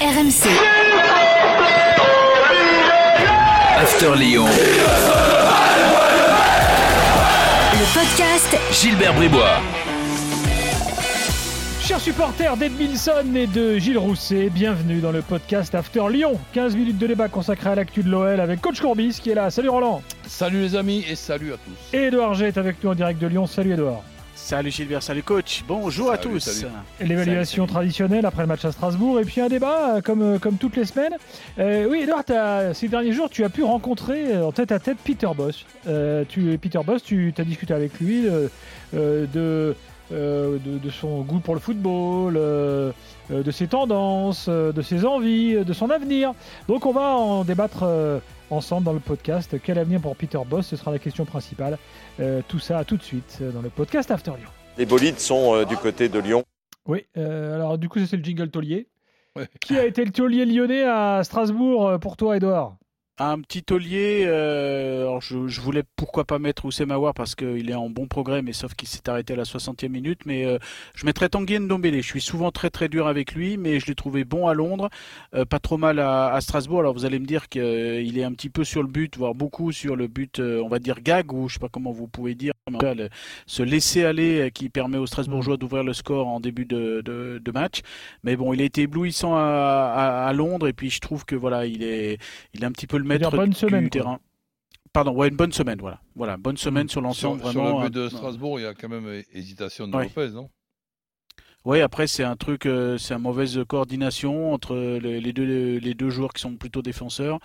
RMC. After Lyon. Le podcast Gilbert Bribois. Chers supporters d'Edmilson et de Gilles Rousset, bienvenue dans le podcast After Lyon. 15 minutes de débat consacré à l'actu de l'OL avec Coach Courbis qui est là. Salut Roland. Salut les amis et salut à tous. Et Edouard G est avec nous en direct de Lyon. Salut Edouard. Salut Gilbert, salut coach, bonjour à Salut, tous. salut. Et L'évaluation traditionnelle après le match à Strasbourg et puis un débat euh, comme, euh, comme toutes les semaines. Euh, oui Edouard, ces derniers jours tu as pu rencontrer en tête à tête Peter Boss. Euh, tu, Peter Boss, tu as discuté avec lui euh, de, euh, de, de son goût pour le football, de ses tendances, de ses envies, de son avenir. Donc on va en débattre euh, ensemble dans le podcast. Quel avenir pour Peter Boss Ce sera la question principale. Euh, tout ça tout de suite euh, dans le podcast After Lyon. Les bolides sont euh, du côté de Lyon. Oui, euh, alors du coup, c'est le jingle taulier. Ouais. Qui a été le taulier lyonnais à Strasbourg pour toi, Edouard Un petit taulier, euh, alors je, je voulais pourquoi pas mettre Oussem Aouar parce qu'il est en bon progrès, mais sauf qu'il s'est arrêté à la 60e minute. Mais euh, je mettrais Tanguy Ndombele. Je suis souvent très très dur avec lui, mais je l'ai trouvé bon à Londres, euh, pas trop mal à, à Strasbourg. Alors vous allez me dire qu'il est un petit peu sur le but, voire beaucoup sur le but, euh, on va dire gag, ou je sais pas comment vous pouvez dire, mais en tout cas, le- ce laisser aller euh, qui permet aux Strasbourgeois d'ouvrir le score en début de, de- de match. Mais bon, il a été éblouissant à, à- à Londres, et puis je trouve que voilà, il est, il est un petit peu le maître bonne du semaine, quoi. terrain. Pardon, ouais, une bonne semaine, voilà. Voilà, bonne semaine sur Sur, l'ensemble, sur vraiment. le but de un- Strasbourg, il y a quand même euh, hésitation de Ouais. Lopez, non? Oui, après c'est un truc, euh, c'est une mauvaise coordination entre les, les deux, les deux joueurs qui sont plutôt défenseurs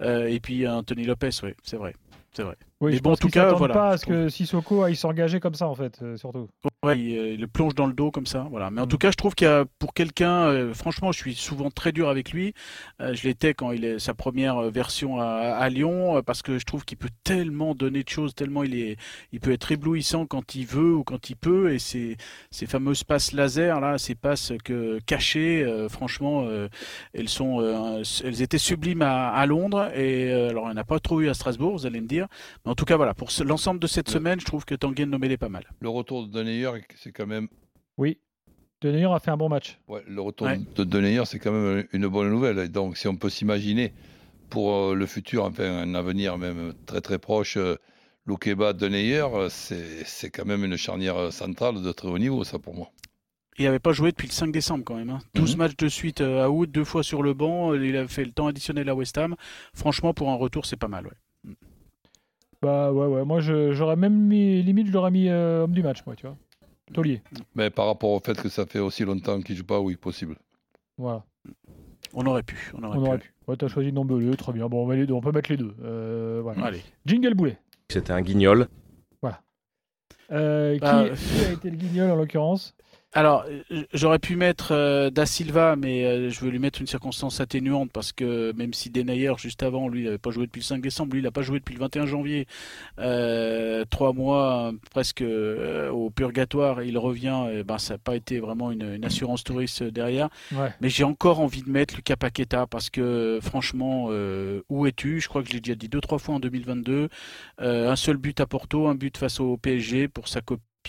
euh, et puis Anthony Lopez, oui, c'est vrai, c'est vrai. Oui, Mais je bon, en pense tout qu'ils cas, voilà, pas à ce que Sissoko aille s'engager comme ça, en fait, euh, surtout. Ouais, il, euh, il le plonge dans le dos comme ça, voilà. Mais en Mm. tout cas, je trouve qu'il y a pour quelqu'un, euh, franchement, je suis souvent très dur avec lui. Euh, je l'étais quand il est sa première version à, à Lyon, parce que je trouve qu'il peut tellement donner de choses, tellement il est, il peut être éblouissant quand il veut ou quand il peut, et ces, ces fameuses passes laser là, ces passes que cachées, euh, franchement, elles sont, elles étaient sublimes à, à Londres, et alors il n'y en a pas trop eu à Strasbourg, vous allez me dire. Mais en tout cas, voilà, pour l'ensemble de cette semaine, je trouve que Tanguy Ndombele est pas mal. Le retour de Denayer, c'est quand même. Oui. Denayer a fait un bon match. Ouais, le retour Ouais. de Denayer, c'est quand même une bonne nouvelle. Et Donc, si on peut s'imaginer pour euh, le futur, enfin, un avenir même très très proche, euh, Loukeba, Denayer, euh, c'est c'est quand même une charnière centrale de très haut niveau, ça pour moi. Il n'avait pas joué depuis le 5 décembre quand même. Hein. 12 Mhm. matchs de suite à août, deux fois sur le banc. Il a fait le temps additionnel à West Ham. Franchement, pour un retour, c'est pas mal. Ouais. Bah ouais, ouais. Moi, je- j'aurais même mis, limite, je l'aurais mis euh, homme du match, moi, tu vois. Taulier. Mais par rapport au fait que ça fait aussi longtemps qu'il joue pas, oui, possible. Voilà. On aurait pu. On aurait On pu. aurait pu. Ouais, t'as choisi Ndombele, très bien. Bon, on, met les deux, on peut mettre les deux. Euh, voilà. Allez. Jingle boulet. C'était un guignol. Euh, qui, Bah, qui a été le guignol en l'occurrence? Alors, j'aurais pu mettre euh, Da Silva, mais euh, je veux lui mettre une circonstance atténuante parce que même si Denayer, juste avant, lui, il n'avait pas joué depuis le 5 décembre, lui, il n'a pas joué depuis le 21 janvier, euh, trois mois presque euh, au purgatoire, il revient, et ben, ça n'a pas été vraiment une, une assurance touriste derrière. Ouais. Mais j'ai encore envie de mettre Lucas Paqueta parce que franchement, euh, où es-tu? Je crois que je l'ai déjà dit deux trois fois en 2022. Euh, un seul but à Porto, un but face au PSG pour sa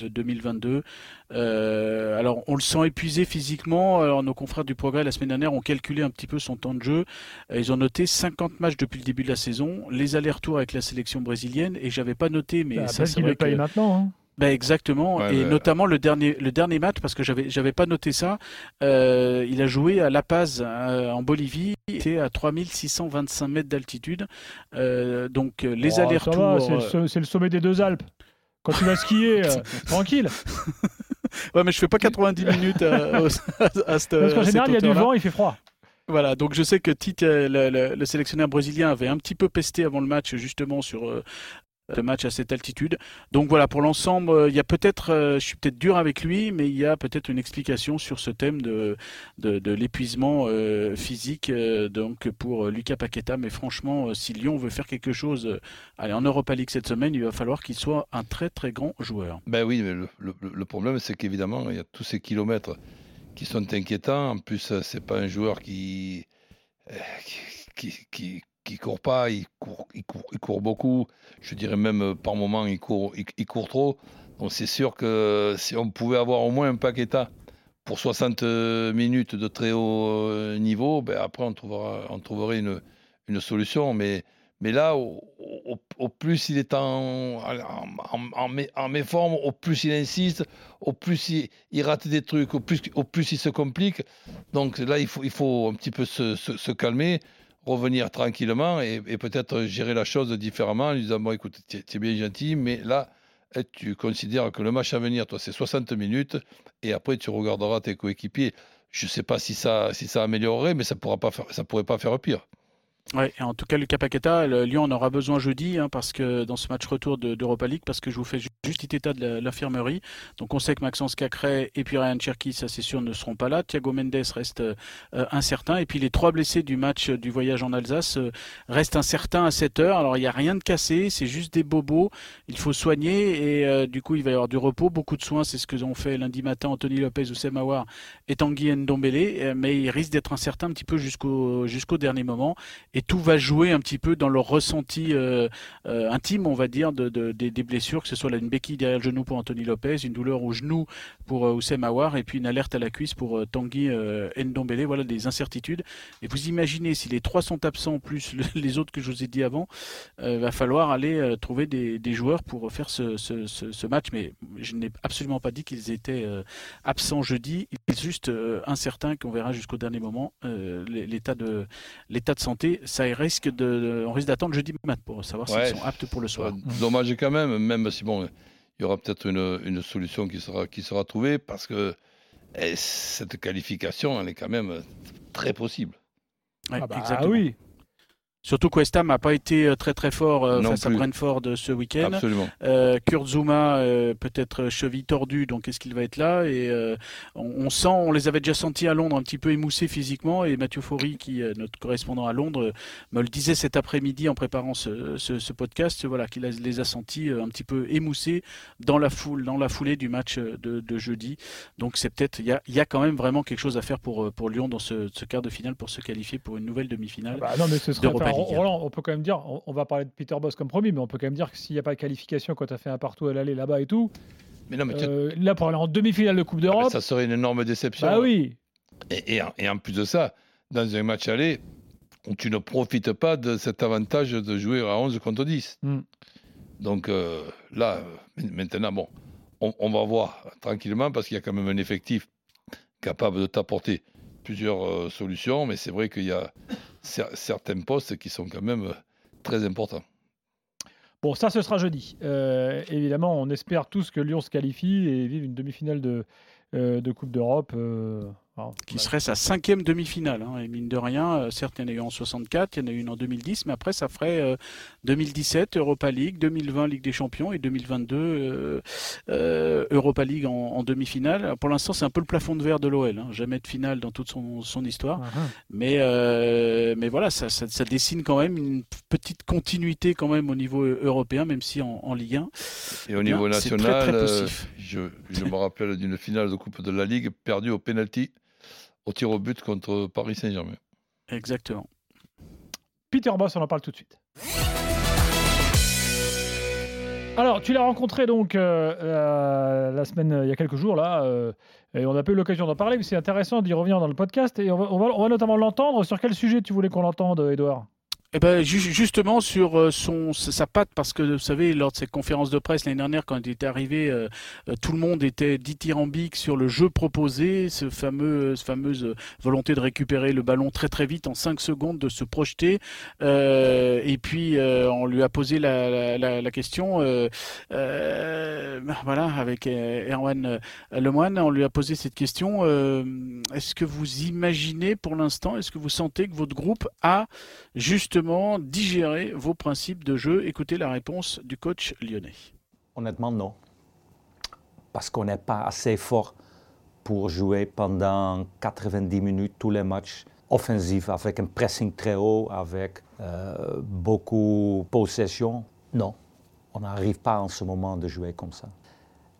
Coupe 2022. Euh, alors on le sent épuisé physiquement. Alors nos confrères du Progrès la semaine dernière ont calculé un petit peu son temps de jeu. Euh, Ils ont noté 50 matchs depuis le début de la saison, les allers-retours avec la sélection brésilienne et j'avais pas noté, mais Bah, ça Parce c'est vrai que maintenant. hein. bah, exactement, Ouais, et notamment le dernier, le dernier match, parce que j'avais, j'avais pas noté ça. euh, il a joué à La Paz, euh, en Bolivie, il était à 3625 mètres d'altitude. Euh, donc les Oh, allers-retours. C'est le, so- c'est le sommet des deux Alpes. Quand tu vas skier, euh, tranquille. Ouais, mais je fais pas 90 minutes à, au- à, à cette- Parce qu'en cette général, il y a du vent, il fait froid. Voilà, donc je sais que Tite, euh, le, le- le sélectionneur brésilien, avait un petit peu pesté avant le match, justement sur euh, le match à cette altitude. Donc voilà, pour l'ensemble, euh, il y a peut-être, euh, je suis peut-être dur avec lui, mais il y a peut-être une explication sur ce thème de, de, de l'épuisement euh, physique donc pour Lucas Paqueta. Mais franchement, si Lyon veut faire quelque chose, en Europa League cette semaine, il va falloir qu'il soit un très très grand joueur. Ben oui, mais le, problème, c'est qu'évidemment, il y a tous ces kilomètres qui sont inquiétants. En plus, c'est pas un joueur qui, qui, court pas, il court, il, court, beaucoup. Je dirais même euh, par moment, il court, il, court trop. Donc c'est sûr que si on pouvait avoir au moins un Paqueta pour 60 minutes de très haut niveau, ben après on, trouvera, on trouverait une, une solution. Mais, mais là, au, plus il est en, en, en, méforme, au plus il insiste, au plus il, rate des trucs, au plus, au plus il se complique. Donc là, il faut, il faut un petit peu se, se, calmer, revenir tranquillement et, peut-être gérer la chose différemment en lui disant Bon, écoute, tu es, bien gentil, mais là, eh, tu considères que le match à venir, toi, c'est 60 minutes et après, tu regarderas tes coéquipiers. Je ne sais pas si ça, si ça améliorerait, mais ça ne pourrait pas faire pire. Ouais, en tout cas, Lucas Paqueta, Lyon en aura besoin jeudi, hein, parce que dans ce match retour d'Europa League, parce que je vous fais juste état de l'infirmerie. Donc, on sait que Maxence Cacré et puis Ryan Cherky, ça c'est sûr, ne seront pas là. Thiago Mendes reste euh, incertain. Et puis, les trois blessés du match du voyage en Alsace euh, restent incertains à 7 heures. Alors, il n'y a rien de cassé, c'est juste des bobos. Il faut soigner et euh, du coup, il va y avoir du repos, beaucoup de soins. C'est ce que ont fait lundi matin Anthony Lopez, Oussem Aouar et Tanguy Ndombele. mais il risque d'être incertain un petit peu jusqu'au jusqu'au dernier moment. Et et tout va jouer un petit peu dans leur ressenti euh, euh, intime, on va dire, de, des, blessures, que ce soit une béquille derrière le genou pour Anthony Lopez, une douleur au genou pour euh, Oussem Aouar et puis une alerte à la cuisse pour Tanguy Ndombele. Voilà des incertitudes. Et vous imaginez, si les trois sont absents, plus les autres que je vous ai dit avant, va falloir aller trouver des, joueurs pour faire ce, match. Mais je n'ai absolument pas dit qu'ils étaient absents jeudi. Il est juste incertain qu'on verra jusqu'au dernier moment l'état de santé ça risque de, on risque d'attendre jeudi matin pour savoir s'ils sont aptes pour le soir. Dommage quand même, même si bon, il y aura peut-être une, une, solution qui sera, qui sera trouvée parce que eh, cette qualification, elle est quand même très possible. ah bah, exactement. oui, Surtout qu'West n'a pas été euh, très très fort euh, face à Brentford euh, ce week-end. Euh, Kurt Zuma peut-être cheville tordue, donc est-ce qu'il va être là? Et on, sent, on les avait déjà sentis à Londres un petit peu émoussés physiquement. Et Mathieu Faury, qui est notre correspondant à Londres, me le disait cet après-midi en préparant ce, ce, podcast, voilà, qu'il les a sentis un petit peu émoussés dans la foule, dans la foulée du match de, de jeudi. Donc c'est peut-être, il y a, y a, quand même vraiment quelque chose à faire pour pour Lyon dans ce, ce quart de finale pour se qualifier pour une nouvelle demi-finale. Bah non, mais ce Roland, on peut quand même dire, on, va parler de Peter Boss comme promis, mais on peut quand même dire que s'il n'y a pas de qualification quand tu as fait un partout à l'aller là-bas et tout, mais non, mais euh, là pour aller en demi-finale de Coupe d'Europe. Ça serait une énorme déception. Bah oui. Et, et, en plus de ça, dans un match aller, tu ne profites pas de cet avantage de jouer à 11 contre 10. Hmm. Donc euh, là, maintenant, bon, on, on, va voir tranquillement parce qu'il y a quand même un effectif capable de t'apporter plusieurs euh, solutions, mais c'est vrai qu'il y a certains postes qui sont quand même euh, très importants. Bon, ça, ce sera jeudi. Euh, évidemment, on espère tous que Lyon se qualifie et vive une demi-finale de, de Coupe d'Europe qui serait sa cinquième demi-finale. Hein, et mine de rien, euh, certes, il y en a eu en 64, il y en a eu une en 2010, mais après, ça ferait 2017 euh, Europa League, 2020 Ligue des Champions et 2022 euh, Europa League en, demi-finale. Pour l'instant, c'est un peu le plafond de verre de l'OL. Hein, jamais de finale dans toute son, histoire. Ah, ah. Mais, mais voilà, ça, ça, dessine quand même une petite continuité quand même au niveau européen, même si en, Ligue 1. Et au niveau national, je, je me rappelle d'une finale de Coupe de la Ligue perdue au penalty au tir au but contre Paris Saint-Germain. Exactement. Peter Boss, on en parle tout de suite. Alors, tu l'as rencontré donc euh, euh, la semaine, il y a quelques jours là, euh, et on n'a pas eu l'occasion d'en parler, mais c'est intéressant d'y revenir dans le podcast, et on va, on va notamment l'entendre. Sur quel sujet tu voulais qu'on l'entende, Edouard eh ben, justement sur euh, son sa patte parce que vous savez lors de ses conférences de presse l'année dernière quand il était arrivé euh, euh, tout le monde était dithyrambique sur le jeu proposé ce fameux cette fameuse volonté de récupérer le ballon très très vite en 5 secondes de se projeter et puis on lui a posé la, la, question voilà avec Erwan Lemoine on lui a posé cette question est-ce que vous imaginez pour l'instant est-ce que vous sentez que votre groupe a digérer vos principes de jeu Écoutez la réponse du coach lyonnais. Honnêtement, non. Parce qu'on n'est pas assez fort pour jouer pendant 90 minutes tous les matchs offensifs, avec un pressing très haut, avec euh, beaucoup de possession. Non, on n'arrive pas en ce moment de jouer comme ça.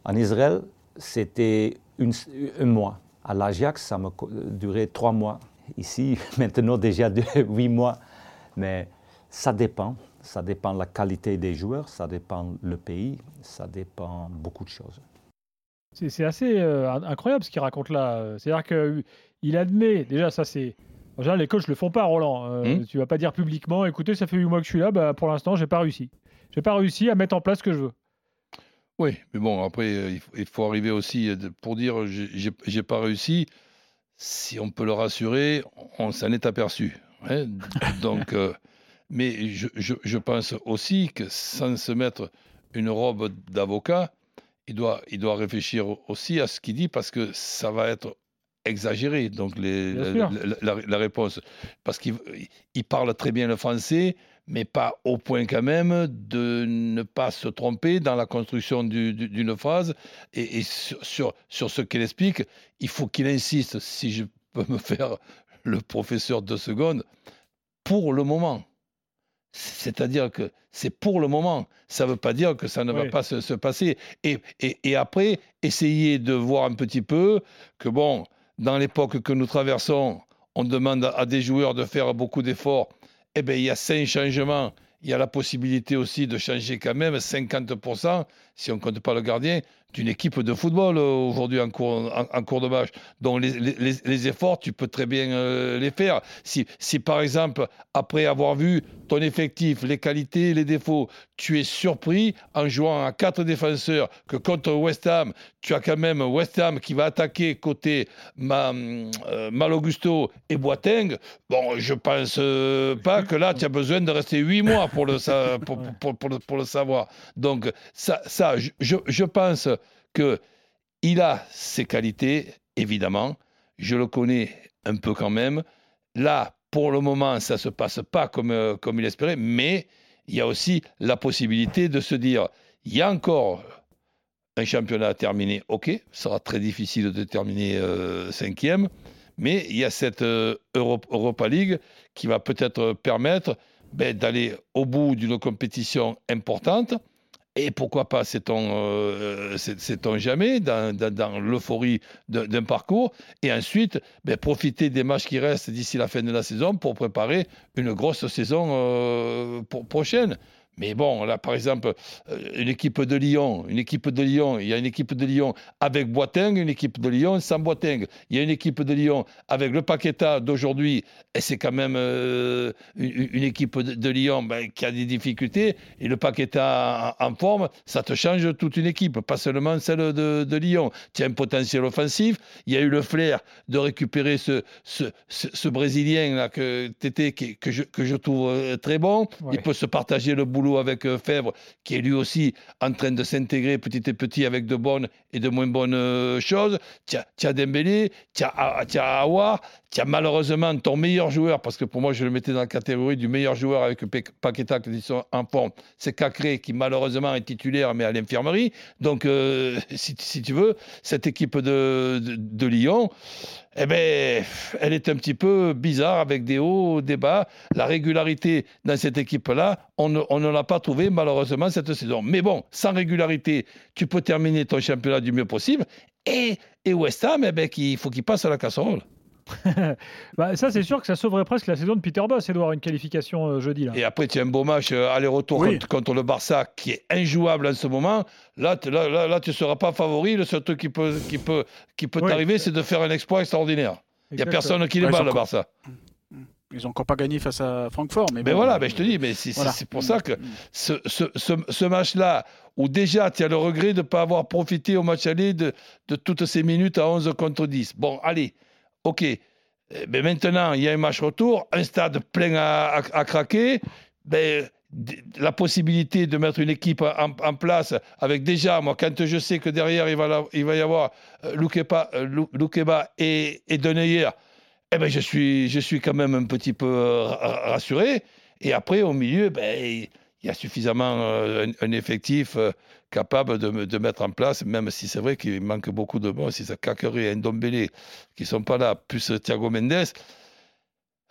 En Israël, c'était un mois. À l'Ajax, ça m'a duré trois mois. Ici, maintenant déjà huit mois. Mais ça dépend. Ça dépend de la qualité des joueurs, ça dépend le pays, ça dépend beaucoup de choses. C'est assez euh, in- incroyable ce qu'il raconte là. C'est-à-dire qu'il admet, déjà, ça c'est. En général, les coachs le font pas, Roland. Euh, Hmm? Tu vas pas dire publiquement, écoutez, ça fait 8 mois que je suis là, bah, pour l'instant, j'ai pas réussi. J'ai pas réussi à mettre en place ce que je veux. Oui, mais bon, après, euh, il faut, il faut arriver aussi euh, pour dire j'ai pas réussi. Si on peut le rassurer, on s'en est aperçu. Hein. Donc, euh, mais je, je- je pense aussi que sans se mettre une robe d'avocat, il doit, il doit réfléchir aussi à ce qu'il dit parce que ça va être exagéré, donc les- la, la- réponse. Parce qu'il il parle très bien le français, mais pas au point quand même de ne pas se tromper dans la construction du- du- d'une phrase. Et, et sur, sur, sur ce qu'il explique, il faut qu'il insiste, si je peux me faire le professeur deux secondes, pour le moment. C'est-à-dire que c'est pour le moment. Ça ne veut pas dire que ça ne va pas se, se passer. Et, et, et après, essayer de voir un petit peu que, bon, dans l'époque que nous traversons, on demande à, à des joueurs de faire beaucoup d'efforts. Eh bien, il y a cinq changements. Il y a la possibilité aussi de changer quand même 50%, si on ne compte pas le gardien, d'une équipe de football euh, aujourd'hui en cours, en, cours de match. Donc les, les- efforts, tu peux très bien euh, les faire. Si, si par exemple, après avoir vu ton effectif, les qualités, les défauts, tu es surpris en jouant à quatre défenseurs, que contre West Ham, tu as quand même West Ham qui va attaquer côté Ma, euh, et Boateng, bon, je pense euh, pas que là, tu as besoin de rester huit mois pour le, pour, pour- pour le, pour le savoir. Donc, ça, ça je- je pense que il a ses qualités, évidemment. Je le connais un peu quand même. Là, pour le moment, ça ne se passe pas comme, euh, comme il espérait, mais il y a aussi la possibilité de se dire, il y a encore un championnat à terminer, ok, ce sera très difficile de terminer euh, cinquième, mais il y a cette euh, Euro- Europa League qui va peut-être permettre ben, d'aller au bout d'une compétition importante. Et pourquoi pas, sait-on euh, jamais, dans, l'euphorie d'un parcours. Et ensuite, ben, profiter des matchs qui restent d'ici la fin de la saison pour préparer une grosse saison euh, prochaine. Mais bon, là, par exemple, euh, une équipe de Lyon, une équipe de Lyon, il y a une équipe de Lyon avec Boateng, une équipe de Lyon sans Boateng. Il y a une équipe de Lyon avec le Paqueta d'aujourd'hui, et c'est quand même euh, une, une équipe de, de Lyon ben, qui a des difficultés. Et le Paqueta en, en forme, ça te change toute une équipe, pas seulement celle de, de Lyon. Tu as un potentiel offensif. Il y a eu le flair de récupérer ce, ce, ce, ce Brésilien là que, Tété, qui- que, je, que je trouve euh, très bon. Ouais. Il peut se partager le boulot avec euh, Fèvre, qui est lui aussi en train de s'intégrer petit à petit avec de bonnes et de moins bonnes euh, choses. Tu as, Dembélé, tu as, Ah- tu as Aouar, tu malheureusement ton meilleur joueur, parce que pour moi je le mettais dans la catégorie du meilleur joueur avec Paqueta qui sont en forme, c'est Cacré qui malheureusement est titulaire mais à l'infirmerie. Donc euh, si, tu veux, cette équipe de, Lyon, eh ben, elle est un petit peu bizarre avec des hauts, des bas. La régularité dans cette équipe-là, on on ne l'a pas trouvée malheureusement cette saison. Mais bon, sans régularité, tu peux terminer ton championnat du mieux possible. Et, et West Ham, eh ben, il faut qu'il passe à la casserole. Bah, ça, c'est sûr que ça sauverait presque la saison de Peter Boss, Edouard, une qualification euh, jeudi. Là. Et après, tu as un beau match euh, aller-retour Oui. contre, contre le Barça qui est injouable en ce moment. Là, là, là, là, tu ne seras pas favori. Le seul truc qui peut, qui peut, qui peut Oui. t'arriver, c'est de faire un exploit extraordinaire. Il n'y a personne qui les bat, le Barça. Ils n'ont encore pas gagné face à Francfort. Mais, Mais bon, voilà, euh, ben je te dis, mais c'est voilà. pour ça que ce, ce, ce, ce match-là, où déjà tu as le regret de ne pas avoir profité au match aller de, de toutes ces minutes à 11 contre 10. Bon, allez, ok. Eh Ben maintenant, il y a un match retour, un stade plein à, à- à craquer. Ben, la possibilité de mettre une équipe en, en place avec déjà, moi, quand je sais que derrière, il va, la- il va y avoir euh, Loukeba, euh, Loukeba et, et Deneyer, eh ben, je, suis, quand même un petit peu euh, ra- rassuré. Et après, au milieu, ben, il y a suffisamment euh, un, effectif euh, capable de, me- de mettre en place, même si c'est vrai qu'il manque beaucoup de bons, si c'est Kakeré et Ndombele qui ne sont pas là, plus Thiago Mendes.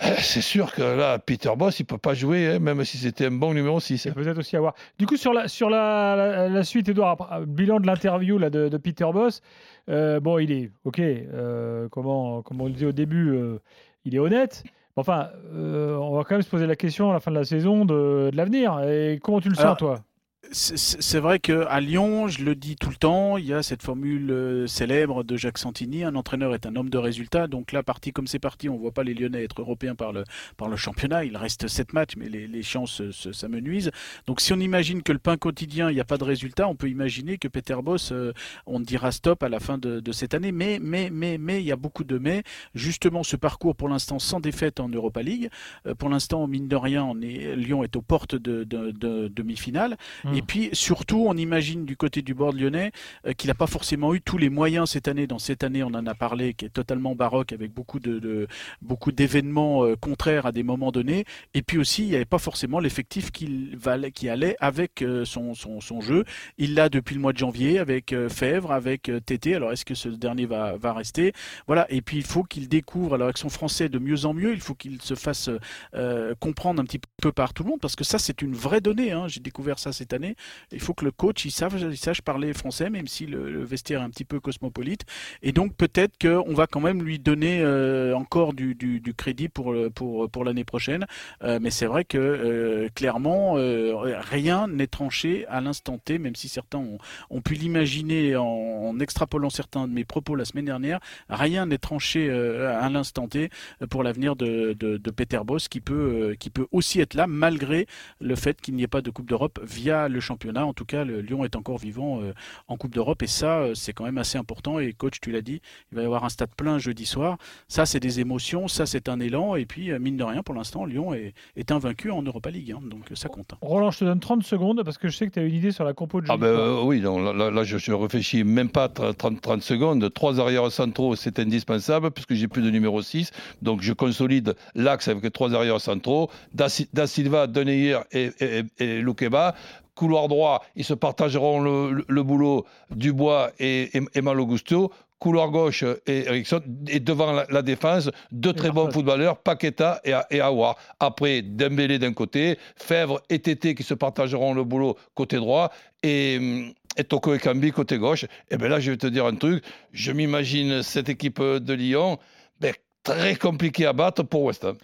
Eh, C'est sûr que là, Peter Boss, il ne peut pas jouer, hein, même si c'était un bon numéro 6. C'est peut-être aussi à voir. Du coup, sur la, sur la, la, la suite, Edouard, euh, bilan de l'interview là, de, de Peter Boss, euh, bon, il est, ok, euh, comment, comme on le dit au début, euh, il est honnête. Enfin, euh, on va quand même se poser la question à la fin de la saison de, de l'avenir. Et comment tu le sens, Alors, toi? C'est vrai qu'à Lyon, je le dis tout le temps, il y a cette formule euh, célèbre de Jacques Santini, un entraîneur est un homme de résultats. Donc là, parti comme c'est parti, on ne voit pas les Lyonnais être européens par le, par le championnat. Il reste 7 matchs, mais les, les chances s'amenuisent. Donc si on imagine que le pain quotidien, il n'y a pas de résultats, on peut imaginer que Peter Boss, euh, on dira stop à la fin de, de, cette année. Mais, mais, mais, mais, il y a beaucoup de mais. Justement, ce parcours pour l'instant sans défaite en Europa League. Euh, pour l'instant, mine de rien, on est, Lyon est aux portes de, de, de demi-finale. Mmh. Et puis surtout, on imagine du côté du bord lyonnais euh, qu'il n'a pas forcément eu tous les moyens cette année. Dans cette année, on en a parlé, qui est totalement baroque avec beaucoup de, beaucoup d'événements euh, contraires à des moments donnés. Et puis aussi, il n'y avait pas forcément l'effectif qui, allait avec euh, son, son, jeu. Il l'a depuis le mois de janvier avec Fèvre, avec Tété. Alors est-ce que ce dernier va, va rester? Voilà. Et puis il faut qu'il découvre, alors avec son français de mieux en mieux, il faut qu'il se fasse comprendre un petit peu par tout le monde parce que ça, c'est une vraie donnée. Hein. J'ai découvert ça cette année. Il faut que le coach il sache, parler français, même si le, vestiaire est un petit peu cosmopolite. Et donc peut-être qu'on va quand même lui donner euh, encore du, crédit pour, pour, pour l'année prochaine. Euh, mais c'est vrai que euh, clairement, rien n'est tranché à l'instant T, même si certains ont, pu l'imaginer en, extrapolant certains de mes propos la semaine dernière. Rien n'est tranché à l'instant T pour l'avenir de, Peter Boss, qui peut, qui peut aussi être là malgré le fait qu'il n'y ait pas de Coupe d'Europe via le championnat. En tout cas, le Lyon est encore vivant euh, en Coupe d'Europe et ça, euh, c'est quand même assez important. Et coach, tu l'as dit, il va y avoir un stade plein jeudi soir. Ça, c'est des émotions, ça, c'est un élan. Et puis, euh, mine de rien, pour l'instant, Lyon est, est, invaincu en Europa League. Hein. donc, ça compte. Hein. Roland, je te donne 30 secondes parce que je sais que tu as une idée sur la compo de ah ben, Oui, donc, là, je, je, réfléchis même pas 30, 30 secondes. Trois arrières centraux, c'est indispensable puisque j'ai plus de numéro 6. Donc, je consolide l'axe avec trois arrières centraux. Da, Silva, Deneyer et, et, et Loukeba couloir droit, ils se partageront le, boulot Dubois et, et, Malo Gusto. Couloir gauche et Ericsson. Et devant la, défense, deux très bons footballeurs, Paqueta et, et Aouar. Après, Dembélé d'un côté, Fèvre et Tété qui se partageront le boulot côté droit. Et, et Toko et Kambi côté gauche. Et bien là, je vais te dire un truc. Je m'imagine cette équipe de Lyon ben, très compliquée à battre pour West Ham.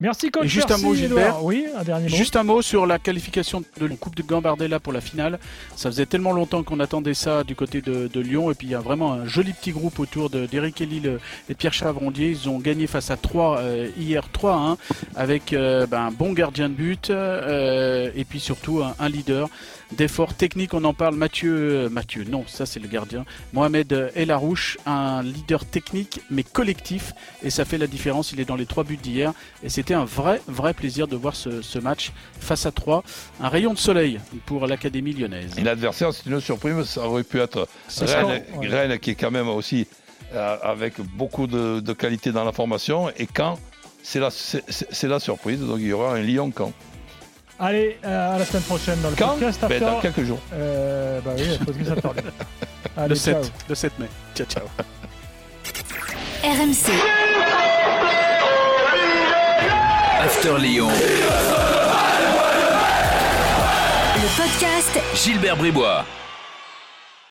Merci coach. juste un mot Gilbert. Oui, un dernier mot. Juste un mot sur la qualification de la Coupe de Gambardella pour la finale. Ça faisait tellement longtemps qu'on attendait ça du côté de, Lyon et puis il y a vraiment un joli petit groupe autour d'Eric Elil et de Pierre Chavrondier. Ils ont gagné face à 3 euh, hier 3-1 avec euh, ben, un bon gardien de but euh, et puis surtout un leader d'efforts techniques. On en parle. Mathieu, Mathieu, non, ça c'est le gardien. Mohamed Elarouche, un leader technique mais collectif, et ça fait la différence. Il est dans les trois buts d'hier, et c'était un vrai, vrai plaisir de voir ce, match face à trois. Un rayon de soleil pour l'académie lyonnaise. Et l'adversaire, c'est une surprise. Ça aurait pu être Rennes, qui est quand même aussi euh, avec beaucoup de, de, qualité dans la formation, et quand c'est la, c'est la surprise. Donc il y aura un Lyon-Camp. Allez, euh, à la semaine prochaine dans le Quand podcast. Ben, dans quelques jours. Euh, bah oui, Allez, le, 7, le 7 mai. Ciao, ciao. RMC. After Lyon. Le podcast Gilbert Bribois.